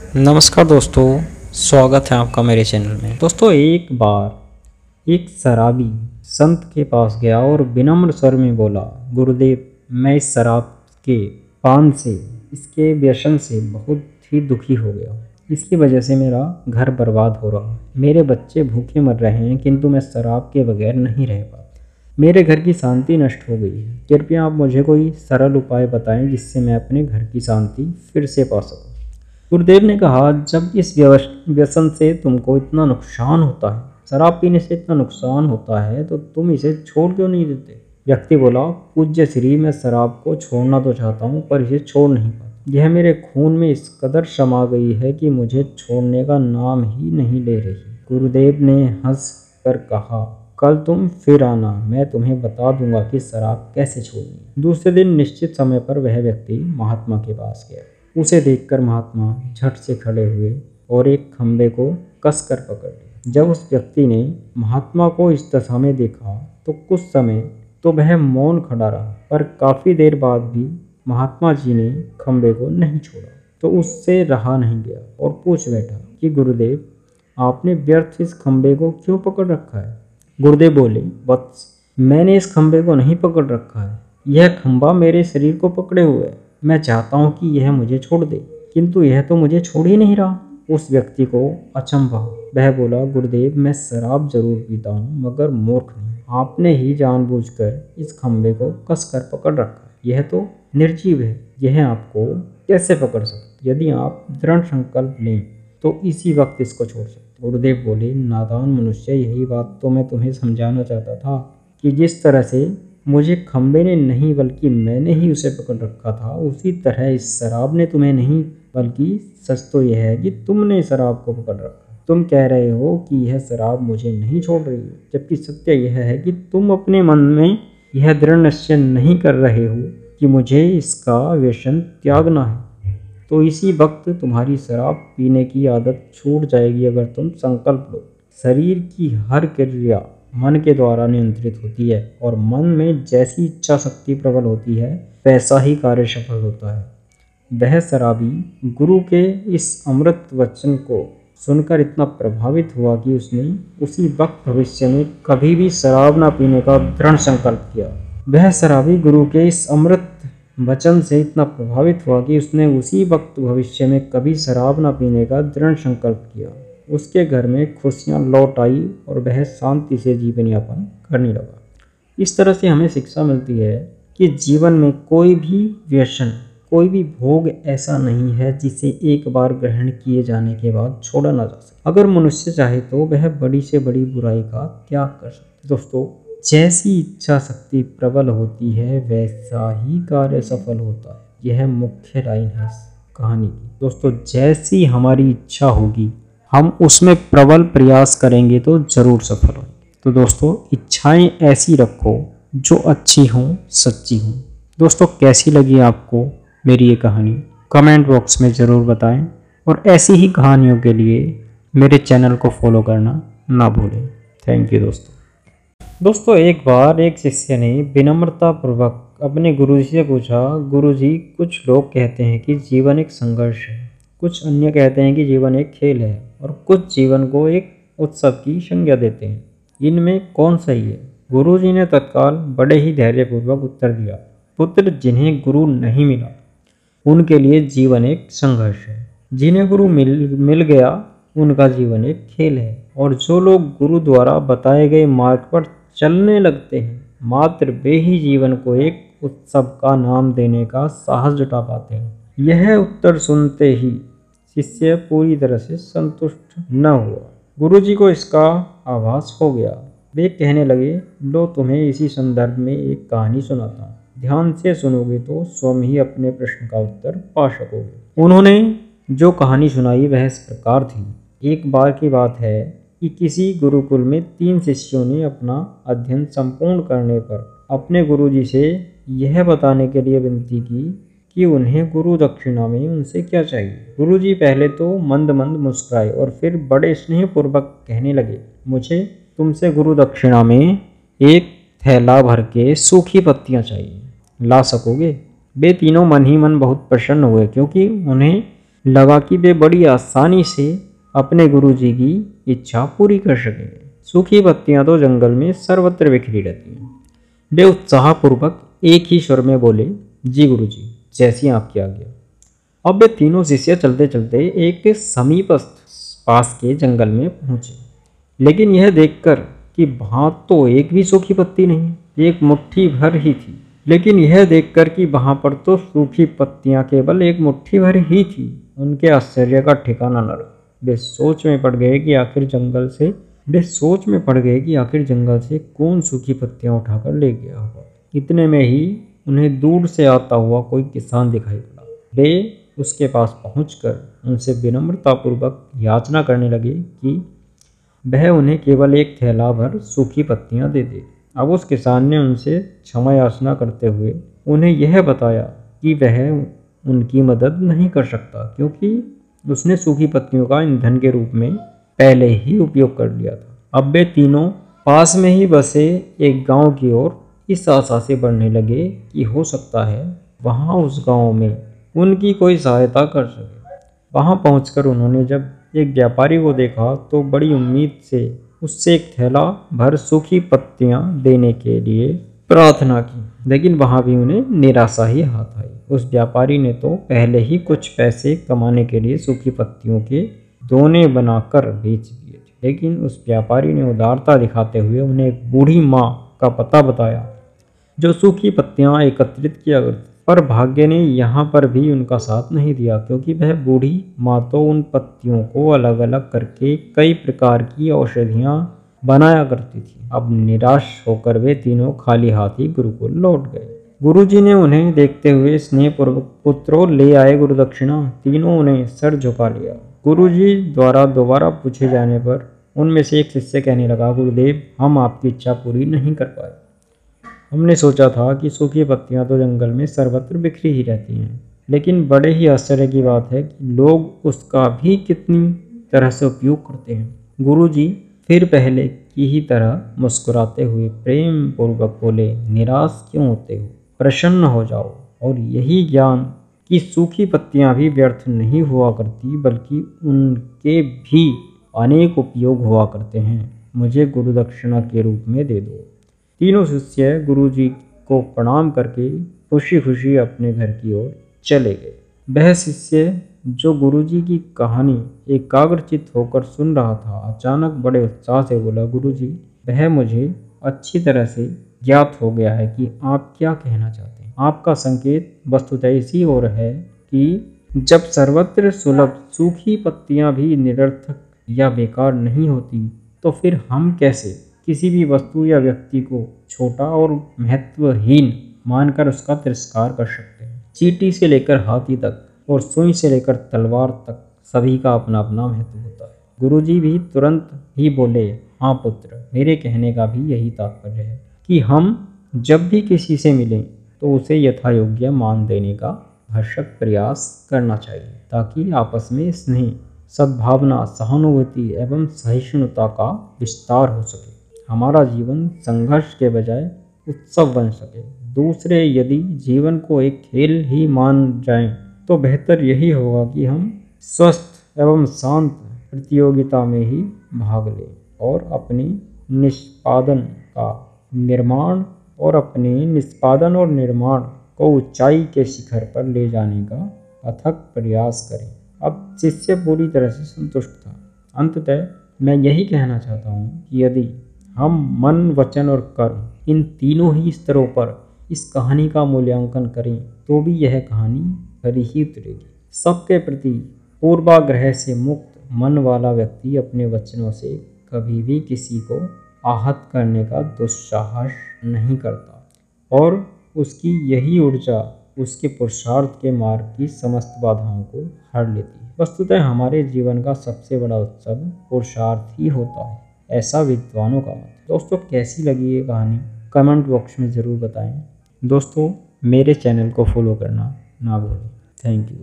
नमस्कार दोस्तों, स्वागत है आपका मेरे चैनल में। दोस्तों, एक बार एक शराबी संत के पास गया और विनम्र स्वर में बोला, गुरुदेव, मैं इस शराब के पान से, इसके व्यसन से बहुत ही दुखी हो गया इसकी वजह से मेरा घर बर्बाद हो रहा मेरे बच्चे भूखे मर रहे हैं, किंतु मैं शराब के बगैर नहीं रह पा मेरे घर की शांति नष्ट हो गई है। कृपया आप मुझे कोई सरल उपाय बताएँ जिससे मैं अपने घर की शांति फिर से पा सकूँ? गुरुदेव ने कहा, जब इस व्यसन से तुमको इतना नुकसान होता है, शराब पीने से इतना नुकसान होता है तो तुम इसे छोड़ क्यों नहीं देते? व्यक्ति बोला, पूज्य श्री, मैं शराब को छोड़ना तो चाहता हूँ, पर इसे छोड़ नहीं पाता। यह मेरे खून में इस कदर समा गई है कि मुझे छोड़ने का नाम ही नहीं ले रही। गुरुदेव ने हंस कर कहा, कल तुम फिर आना, मैं तुम्हें बता दूँगा कि शराब कैसे छोड़नी दूसरे दिन निश्चित समय पर वह व्यक्ति महात्मा के पास गया। उसे देखकर महात्मा झट से खड़े हुए और एक खंबे को कस कर पकड़ लिया। जब उस व्यक्ति ने महात्मा को इस दशा में देखा तो कुछ समय तो वह मौन खड़ा रहा। पर काफ़ी देर बाद भी महात्मा जी ने खंबे को नहीं छोड़ा तो उससे रहा नहीं गया और पूछ बैठा कि, गुरुदेव, आपने व्यर्थ इस खंबे को क्यों पकड़ रखा है? गुरुदेव बोले वत्स मैंने इस खंबे को नहीं पकड़ रखा है। यह खंबा मेरे शरीर को पकड़े हुए है। मैं चाहता हूँ कि यह मुझे छोड़ दे। किंतु यह तो मुझे छोड़ ही नहीं रहा। उस व्यक्ति को अचंभा। वह बोला, गुरुदेव, मैं शराब ज़रूर पीता हूँ, मगर मूर्ख नहीं। आपने ही जानबूझकर इस खंभे को कस कर पकड़ रखा यह तो निर्जीव है। यह आपको कैसे पकड़ सकते यदि आप दृढ़ संकल्प लें तो इसी वक्त इसको छोड़ सकते गुरुदेव बोले, नादान मनुष्य, यही बात तो मैं तुम्हें समझाना चाहता था कि जिस तरह से मुझे खम्बे ने नहीं, बल्कि मैंने ही उसे पकड़ रखा था। उसी तरह इस शराब ने तुम्हें नहीं, बल्कि सच तो यह है कि तुमने शराब को पकड़ रखा। तुम कह रहे हो कि यह शराब मुझे नहीं छोड़ रही है, जबकि सत्य यह है कि तुम अपने मन में यह दृढ़ निश्चय नहीं कर रहे हो कि मुझे इसका व्यसन त्यागना है। तो इसी वक्त तुम्हारी शराब पीने की आदत छूट जाएगी अगर तुम संकल्प लो। शरीर की हर क्रिया मन के द्वारा नियंत्रित होती है और मन में जैसी इच्छा शक्ति प्रबल होती है, वैसा ही कार्य सफल होता है। वह शराबी गुरु के इस अमृत वचन को सुनकर इतना प्रभावित हुआ कि उसने उसी वक्त भविष्य में कभी भी शराब ना पीने का दृढ़ संकल्प किया। वह शराबी गुरु के इस अमृत वचन से इतना प्रभावित हुआ कि उसने उसी वक्त भविष्य में कभी शराब ना पीने का दृढ़ संकल्प किया। उसके घर में खुशियाँ लौट आई और वह शांति से जीवन यापन करने लगा। इस तरह से हमें शिक्षा मिलती है कि जीवन में कोई भी व्यसन, कोई भी भोग ऐसा नहीं है जिसे एक बार ग्रहण किए जाने के बाद छोड़ा ना जा सके। अगर मनुष्य चाहे तो वह बड़ी से बड़ी बुराई का त्याग कर सकते दोस्तों, जैसी इच्छा शक्ति प्रबल होती है, वैसा ही कार्य सफल होता है। यह मुख्य लाइन है कहानी की। दोस्तों, जैसी हमारी इच्छा होगी हम उसमें प्रबल प्रयास करेंगे तो ज़रूर सफल होंगे। तो दोस्तों, इच्छाएँ ऐसी रखो जो अच्छी हों, सच्ची हों। दोस्तों, कैसी लगी आपको मेरी ये कहानी? कमेंट बॉक्स में ज़रूर बताएँ और ऐसी ही कहानियों के लिए मेरे चैनल को फॉलो करना ना भूलें। थैंक यू दोस्तों। दोस्तों, एक बार एक शिष्य ने विनम्रता पूर्वक अपने गुरुजी से पूछा, गुरुजी, कुछ लोग कहते हैं कि जीवन एक संघर्ष है। कुछ अन्य कहते हैं कि जीवन एक खेल है और कुछ जीवन को एक उत्सव की संज्ञा देते हैं। इनमें कौन सही है? गुरु जी ने तत्काल बड़े ही धैर्यपूर्वक उत्तर दिया। पुत्र जिन्हें गुरु नहीं मिला, उनके लिए जीवन एक संघर्ष है। जिन्हें गुरु मिल मिल गया, उनका जीवन एक खेल है। और जो लोग गुरु द्वारा बताए गए मार्ग पर चलने लगते हैं, मात्र वे ही जीवन को एक उत्सव का नाम देने का साहस जुटा पाते हैं। यह उत्तर सुनते ही शिष्य पूरी तरह से संतुष्ट न हुआ। गुरुजी को इसका आभास हो गया। वे कहने लगे, लो, तुम्हें इसी संदर्भ में एक कहानी सुनाता हूँ। ध्यान से सुनोगे तो स्वयं ही अपने प्रश्न का उत्तर पा सकोगे। उन्होंने जो कहानी सुनाई वह इस प्रकार थी। एक बार की बात है कि किसी गुरुकुल में तीन शिष्यों ने अपना अध्ययन संपूर्ण करने पर अपने गुरुजी से यह बताने के लिए विनती की कि उन्हें गुरु दक्षिणा में उनसे क्या चाहिए? गुरु जी पहले तो मंद मंद मुस्कुराए और फिर बड़े स्नेहपूर्वक कहने लगे, मुझे तुमसे गुरु दक्षिणा में एक थैला भर के सूखी पत्तियाँ चाहिए। ला सकोगे? वे तीनों मन ही मन बहुत प्रसन्न हुए क्योंकि उन्हें लगा कि वे बड़ी आसानी से अपने गुरुजी की इच्छा पूरी कर सकेंगे। सूखी पत्तियाँ तो जंगल में सर्वत्र बिखरी रहती हैं। वे उत्साहपूर्वक एक ही स्वर में बोले, जी गुरुजी जैसी आपकी आज्ञा अब वे तीनों शिष्य चलते चलते एक समीपस्थ पास के जंगल में पहुँचे। लेकिन यह देखकर कि वहाँ तो एक भी सूखी पत्ती नहीं, एक मुट्ठी भर ही थी। लेकिन यह देखकर कि वहाँ पर तो सूखी पत्तियाँ केवल एक मुट्ठी भर ही थी, उनके आश्चर्य का ठिकाना न रहा। वे सोच में पड़ गए कि आखिर जंगल से, वे सोच में पड़ गए कि आखिर जंगल से कौन सूखी पत्तियाँ उठाकर ले गया होगा। इतने में ही उन्हें दूर से आता हुआ कोई किसान दिखाई पड़ा। वे उसके पास पहुंचकर उनसे विनम्रतापूर्वक याचना करने लगे कि वह उन्हें केवल एक थैला भर सूखी पत्तियाँ दे दे। अब उस किसान ने उनसे क्षमा याचना करते हुए उन्हें यह बताया कि वह उनकी मदद नहीं कर सकता, क्योंकि उसने सूखी पत्तियों का ईंधन के रूप में पहले ही उपयोग कर लिया था। अब वे तीनों पास में ही बसे एक गाँव की ओर इस आशा से बढ़ने लगे कि हो सकता है वहाँ उस गाँव में उनकी कोई सहायता कर सके। वहाँ पहुंचकर उन्होंने जब एक व्यापारी को देखा तो बड़ी उम्मीद से उससे एक थैला भर सूखी पत्तियाँ देने के लिए प्रार्थना की, लेकिन वहाँ भी उन्हें निराशा ही हाथ आई। उस व्यापारी ने तो पहले ही कुछ पैसे कमाने के लिए सूखी पत्तियों के दोने बनाकर बेच दिए थे, लेकिन उस व्यापारी ने उदारता दिखाते हुए उन्हें एक बूढ़ी माँ का पता बताया। जो सूखी पत्तियाँ एकत्रित किया करती पर भाग्य ने यहाँ पर भी उनका साथ नहीं दिया, क्योंकि वह बूढ़ी माँ तो उन पत्तियों को अलग अलग करके कई प्रकार की औषधियाँ बनाया करती थी। अब निराश होकर वे तीनों खाली हाथ ही गुरुकुल लौट गए। गुरुजी ने उन्हें देखते हुए स्नेहपूर्वक, पुत्रों, ले आए गुरु दक्षिणा तीनों उन्हें सर झुका लिया। गुरुजी द्वारा दोबारा पूछे जाने पर उनमें से एक शिष्य कहने लगा, गुरुदेव, हम आपकी इच्छा पूरी नहीं कर पाए। हमने सोचा था कि सूखी पत्तियाँ तो जंगल में सर्वत्र बिखरी ही रहती हैं। लेकिन बड़े ही आश्चर्य की बात है कि लोग उसका भी कितनी तरह से उपयोग करते हैं। गुरुजी फिर पहले की ही तरह मुस्कुराते हुए प्रेम पूर्वक बोले, निराश क्यों होते हो? प्रसन्न हो जाओ। और यही ज्ञान कि सूखी पत्तियाँ भी व्यर्थ नहीं हुआ करती, बल्कि उनके भी अनेक उपयोग हुआ करते हैं। मुझे गुरु दक्षिणा के रूप में दे दो। तीनों शिष्य गुरु जी को प्रणाम करके खुशी खुशी अपने घर की ओर चले गए। वह शिष्य, जो गुरुजी की कहानी एकाग्रचित होकर सुन रहा था, अचानक बड़े उत्साह से बोला, गुरुजी, वह मुझे अच्छी तरह से ज्ञात हो गया है कि आप क्या कहना चाहते हैं। आपका संकेत वस्तुतः इसी ओर है कि जब सर्वत्र सुलभ सूखी पत्तियाँ भी निरर्थक या बेकार नहीं होती तो फिर हम कैसे किसी भी वस्तु या व्यक्ति को छोटा और महत्वहीन मानकर उसका तिरस्कार कर सकते हैं। चीटी से लेकर हाथी तक और सुई से लेकर तलवार तक सभी का अपना अपना महत्व होता है। गुरुजी भी तुरंत ही बोले हाँ पुत्र, मेरे कहने का भी यही तात्पर्य है कि हम जब भी किसी से मिलें तो उसे यथा योग्य मान देने का भर्षक प्रयास करना चाहिए, ताकि आपस में स्नेह, सद्भावना, सहानुभूति एवं सहिष्णुता का विस्तार हो सके। हमारा जीवन संघर्ष के बजाय उत्सव बन सके। दूसरे यदि जीवन को एक खेल ही मान जाएँ, तो बेहतर यही होगा कि हम स्वस्थ एवं शांत प्रतियोगिता में ही भाग लें और अपनी निष्पादन का निर्माण और अपने निष्पादन और निर्माण को ऊंचाई के शिखर पर ले जाने का अथक प्रयास करें। अब शिष्य पूरी तरह से संतुष्ट था। अंततः मैं यही कहना चाहता हूँ कि यदि हम, मन, वचन और कर्म, इन तीनों ही स्तरों पर इस कहानी का मूल्यांकन करें तो भी यह कहानी खरी ही उतरेगी। सबके प्रति पूर्वाग्रह से मुक्त मन वाला व्यक्ति अपने वचनों से कभी भी किसी को आहत करने का दुस्साहस नहीं करता और उसकी यही ऊर्जा उसके पुरुषार्थ के मार्ग की समस्त बाधाओं को हर लेती है। वस्तुतः हमारे जीवन का सबसे बड़ा उत्सव पुरुषार्थ ही होता है। ऐसा विद्वानों का मत दोस्तों, कैसी लगी ये कहानी? कमेंट बॉक्स में ज़रूर बताएँ। दोस्तों, मेरे चैनल को फॉलो करना ना भूलें। Thank you